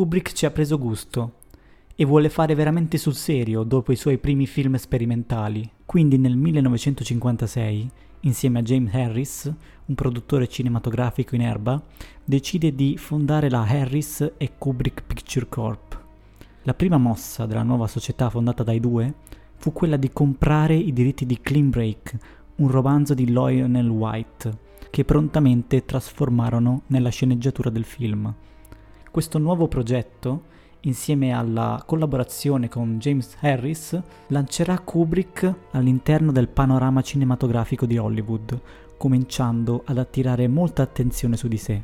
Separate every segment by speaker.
Speaker 1: Kubrick ci ha preso gusto e vuole fare veramente sul serio dopo i suoi primi film sperimentali. Quindi nel 1956, insieme a James Harris, un produttore cinematografico in erba, decide di fondare la Harris e Kubrick Picture Corp. La prima mossa della nuova società fondata dai due fu quella di comprare i diritti di Clean Break, un romanzo di Lionel White, che prontamente trasformarono nella sceneggiatura del film. Questo nuovo progetto, insieme alla collaborazione con James Harris, lancerà Kubrick all'interno del panorama cinematografico di Hollywood, cominciando ad attirare molta attenzione su di sé.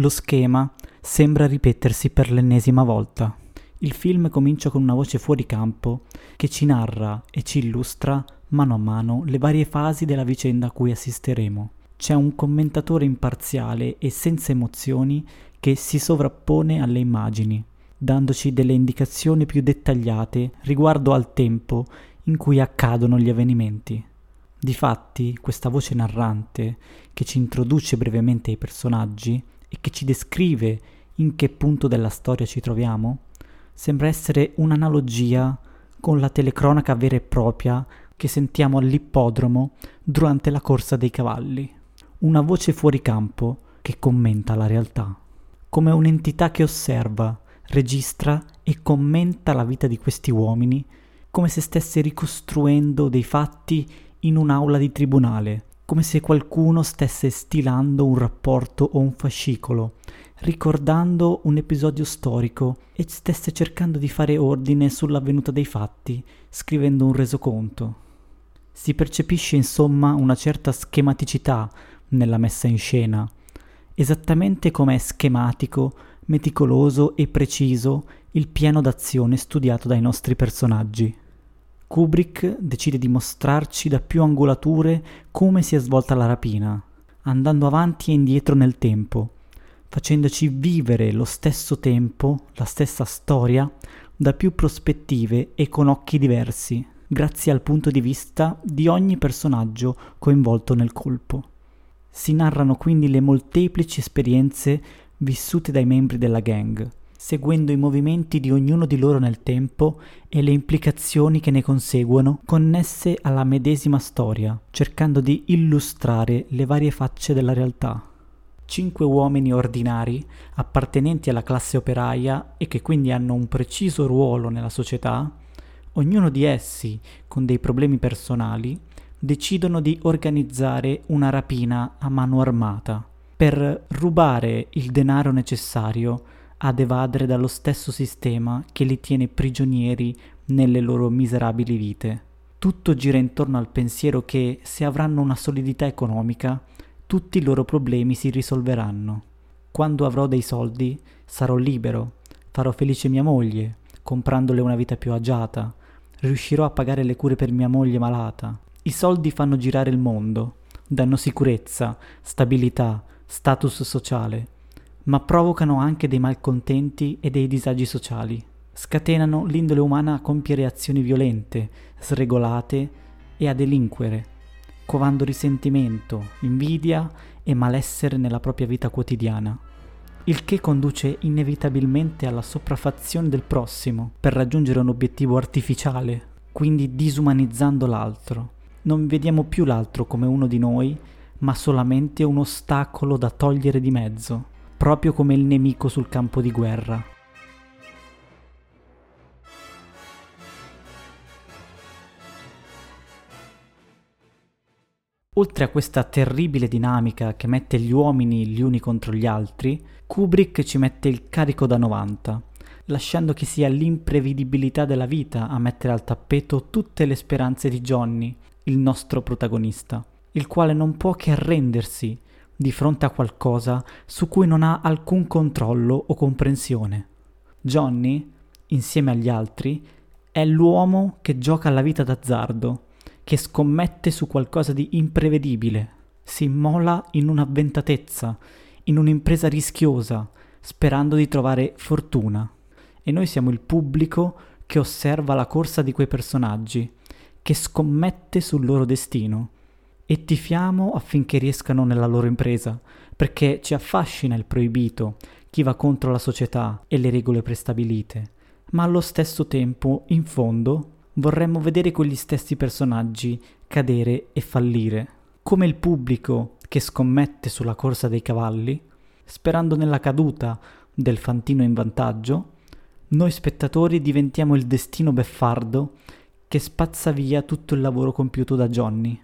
Speaker 1: Lo schema sembra ripetersi per l'ennesima volta. Il film comincia con una voce fuori campo che ci narra e ci illustra mano a mano le varie fasi della vicenda a cui assisteremo. C'è un commentatore imparziale e senza emozioni che si sovrappone alle immagini, dandoci delle indicazioni più dettagliate riguardo al tempo in cui accadono gli avvenimenti. Difatti, questa voce narrante, che ci introduce brevemente ai personaggi e che ci descrive in che punto della storia ci troviamo, sembra essere un'analogia con la telecronaca vera e propria che sentiamo all'ippodromo durante la corsa dei cavalli. Una voce fuori campo che commenta la realtà, come un'entità che osserva, registra e commenta la vita di questi uomini come se stesse ricostruendo dei fatti in un'aula di tribunale, come se qualcuno stesse stilando un rapporto o un fascicolo, ricordando un episodio storico e stesse cercando di fare ordine sull'avvenuta dei fatti, scrivendo un resoconto. Si percepisce insomma una certa schematicità nella messa in scena, esattamente come è schematico, meticoloso e preciso il piano d'azione studiato dai nostri personaggi. Kubrick decide di mostrarci da più angolature come si è svolta la rapina, andando avanti e indietro nel tempo, facendoci vivere lo stesso tempo, la stessa storia, da più prospettive e con occhi diversi, grazie al punto di vista di ogni personaggio coinvolto nel colpo. Si narrano quindi le molteplici esperienze vissute dai membri della gang, seguendo i movimenti di ognuno di loro nel tempo e le implicazioni che ne conseguono connesse alla medesima storia, cercando di illustrare le varie facce della realtà. Cinque uomini ordinari, appartenenti alla classe operaia e che quindi hanno un preciso ruolo nella società, ognuno di essi con dei problemi personali, decidono di organizzare una rapina a mano armata per rubare il denaro necessario ad evadere dallo stesso sistema che li tiene prigionieri nelle loro miserabili vite. Tutto gira intorno al pensiero che se avranno una solidità economica, tutti i loro problemi si risolveranno. Quando avrò dei soldi, sarò libero, farò felice mia moglie, comprandole una vita più agiata, riuscirò a pagare le cure per mia moglie malata. I soldi fanno girare il mondo, danno sicurezza, stabilità, status sociale ma provocano anche dei malcontenti e dei disagi sociali. Scatenano l'indole umana a compiere azioni violente, sregolate e a delinquere, covando risentimento, invidia e malessere nella propria vita quotidiana. Il che conduce inevitabilmente alla sopraffazione del prossimo per raggiungere un obiettivo artificiale, quindi disumanizzando l'altro. Non vediamo più l'altro come uno di noi, ma solamente un ostacolo da togliere di mezzo proprio come il nemico sul campo di guerra. Oltre a questa terribile dinamica che mette gli uomini gli uni contro gli altri, Kubrick ci mette il carico da 90, lasciando che sia l'imprevedibilità della vita a mettere al tappeto tutte le speranze di Johnny, il nostro protagonista, il quale non può che arrendersi di fronte a qualcosa su cui non ha alcun controllo o comprensione. Johnny, insieme agli altri, è l'uomo che gioca alla vita d'azzardo, che scommette su qualcosa di imprevedibile, si immola in un'avventatezza, in un'impresa rischiosa, sperando di trovare fortuna. E noi siamo il pubblico che osserva la corsa di quei personaggi, che scommette sul loro destino e tifiamo affinché riescano nella loro impresa, perché ci affascina il proibito, chi va contro la società e le regole prestabilite, ma allo stesso tempo, in fondo, vorremmo vedere quegli stessi personaggi cadere e fallire, come il pubblico che scommette sulla corsa dei cavalli, sperando nella caduta del fantino in vantaggio, noi spettatori diventiamo il destino beffardo che spazza via tutto il lavoro compiuto da Johnny.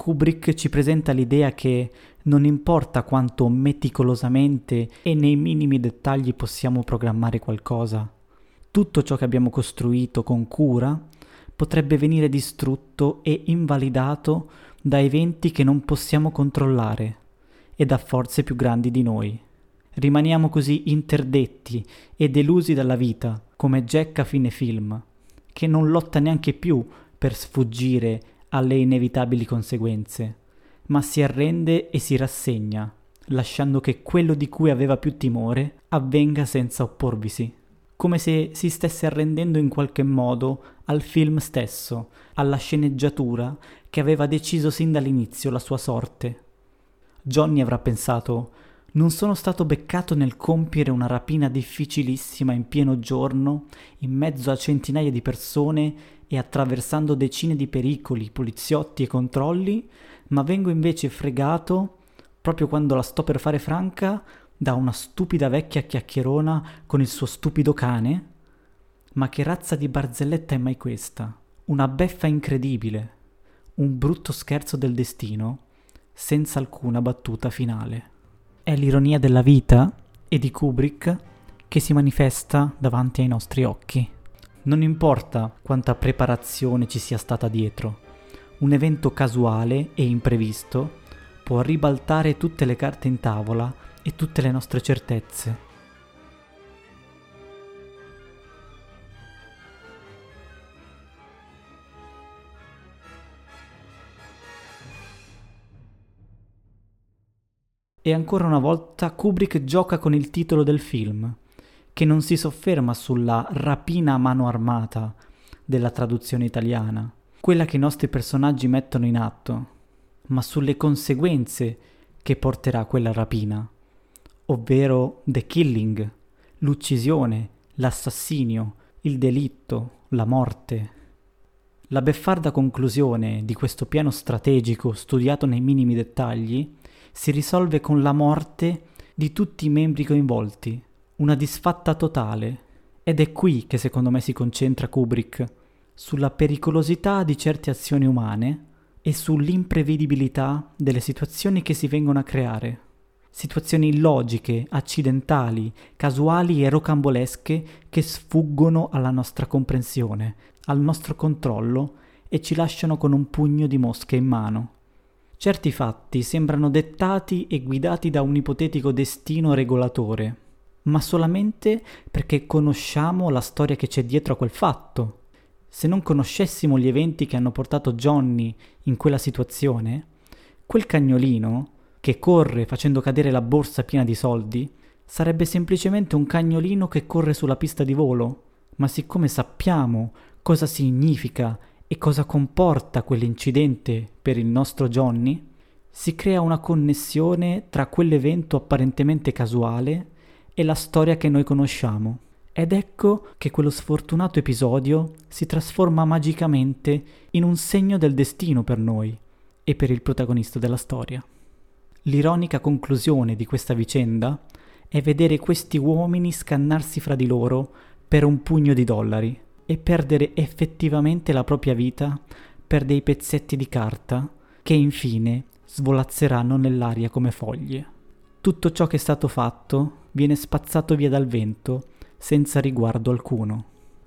Speaker 1: Kubrick ci presenta l'idea che non importa quanto meticolosamente e nei minimi dettagli possiamo programmare qualcosa, tutto ciò che abbiamo costruito con cura potrebbe venire distrutto e invalidato da eventi che non possiamo controllare e da forze più grandi di noi. Rimaniamo così interdetti e delusi dalla vita, come Jack a fine film, che non lotta neanche più per sfuggire alle inevitabili conseguenze, ma si arrende e si rassegna, lasciando che quello di cui aveva più timore avvenga senza opporvisi, come se si stesse arrendendo in qualche modo al film stesso, alla sceneggiatura che aveva deciso sin dall'inizio la sua sorte. Johnny avrà pensato non sono stato beccato nel compiere una rapina difficilissima in pieno giorno, in mezzo a centinaia di persone e attraversando decine di pericoli, poliziotti e controlli, ma vengo invece fregato, proprio quando la sto per fare franca, da una stupida vecchia chiacchierona con il suo stupido cane? Ma che razza di barzelletta è mai questa? Una beffa incredibile, un brutto scherzo del destino, senza alcuna battuta finale. È l'ironia della vita e di Kubrick che si manifesta davanti ai nostri occhi. Non importa quanta preparazione ci sia stata dietro, un evento casuale e imprevisto può ribaltare tutte le carte in tavola e tutte le nostre certezze. E ancora una volta Kubrick gioca con il titolo del film, che non si sofferma sulla rapina a mano armata della traduzione italiana, quella che i nostri personaggi mettono in atto, ma sulle conseguenze che porterà quella rapina, ovvero the killing, l'uccisione, l'assassinio, il delitto, la morte. La beffarda conclusione di questo piano strategico studiato nei minimi dettagli si risolve con la morte di tutti i membri coinvolti, una disfatta totale. Ed è qui che secondo me si concentra Kubrick, sulla pericolosità di certe azioni umane e sull'imprevedibilità delle situazioni che si vengono a creare. Situazioni illogiche, accidentali, casuali e rocambolesche che sfuggono alla nostra comprensione, al nostro controllo e ci lasciano con un pugno di mosche in mano. Certi fatti sembrano dettati e guidati da un ipotetico destino regolatore, ma solamente perché conosciamo la storia che c'è dietro a quel fatto. Se non conoscessimo gli eventi che hanno portato Johnny in quella situazione, quel cagnolino, che corre facendo cadere la borsa piena di soldi, sarebbe semplicemente un cagnolino che corre sulla pista di volo. Ma siccome sappiamo cosa significa e cosa comporta quell'incidente per il nostro Johnny, si crea una connessione tra quell'evento apparentemente casuale e la storia che noi conosciamo. Ed ecco che quello sfortunato episodio si trasforma magicamente in un segno del destino per noi e per il protagonista della storia. L'ironica conclusione di questa vicenda è vedere questi uomini scannarsi fra di loro per un pugno di dollari e perdere effettivamente la propria vita per dei pezzetti di carta che infine svolazzeranno nell'aria come foglie. Tutto ciò che è stato fatto viene spazzato via dal vento senza riguardo alcuno.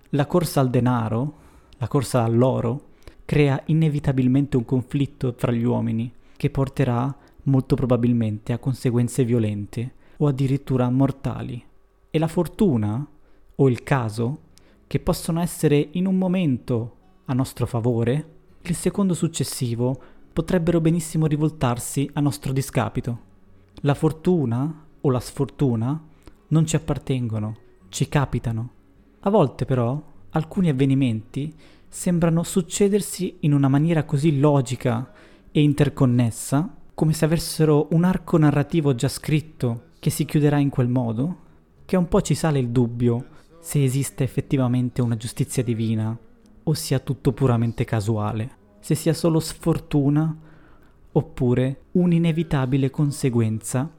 Speaker 1: La corsa al denaro, la corsa all'oro, crea inevitabilmente un conflitto tra gli uomini che porterà molto probabilmente a conseguenze violente o addirittura mortali. E la fortuna o il caso che possono essere in un momento a nostro favore, il secondo successivo potrebbero benissimo rivoltarsi a nostro discapito. La fortuna o la sfortuna non ci appartengono, ci capitano. A volte però alcuni avvenimenti sembrano succedersi in una maniera così logica e interconnessa, come se avessero un arco narrativo già scritto che si chiuderà in quel modo, che un po' ci sale il dubbio se esiste effettivamente una giustizia divina o sia tutto puramente casuale, se sia solo sfortuna oppure un'inevitabile conseguenza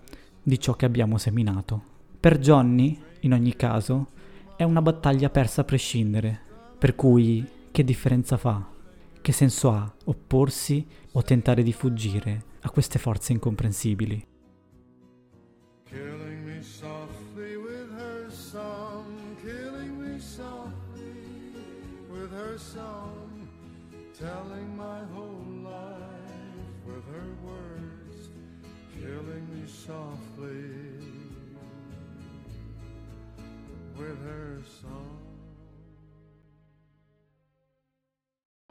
Speaker 1: di ciò che abbiamo seminato. Per Johnny, in ogni caso, è una battaglia persa a prescindere, per cui che differenza fa? Che senso ha opporsi o tentare di fuggire a queste forze incomprensibili? Song, telling my whole her words, killing me softly with her song.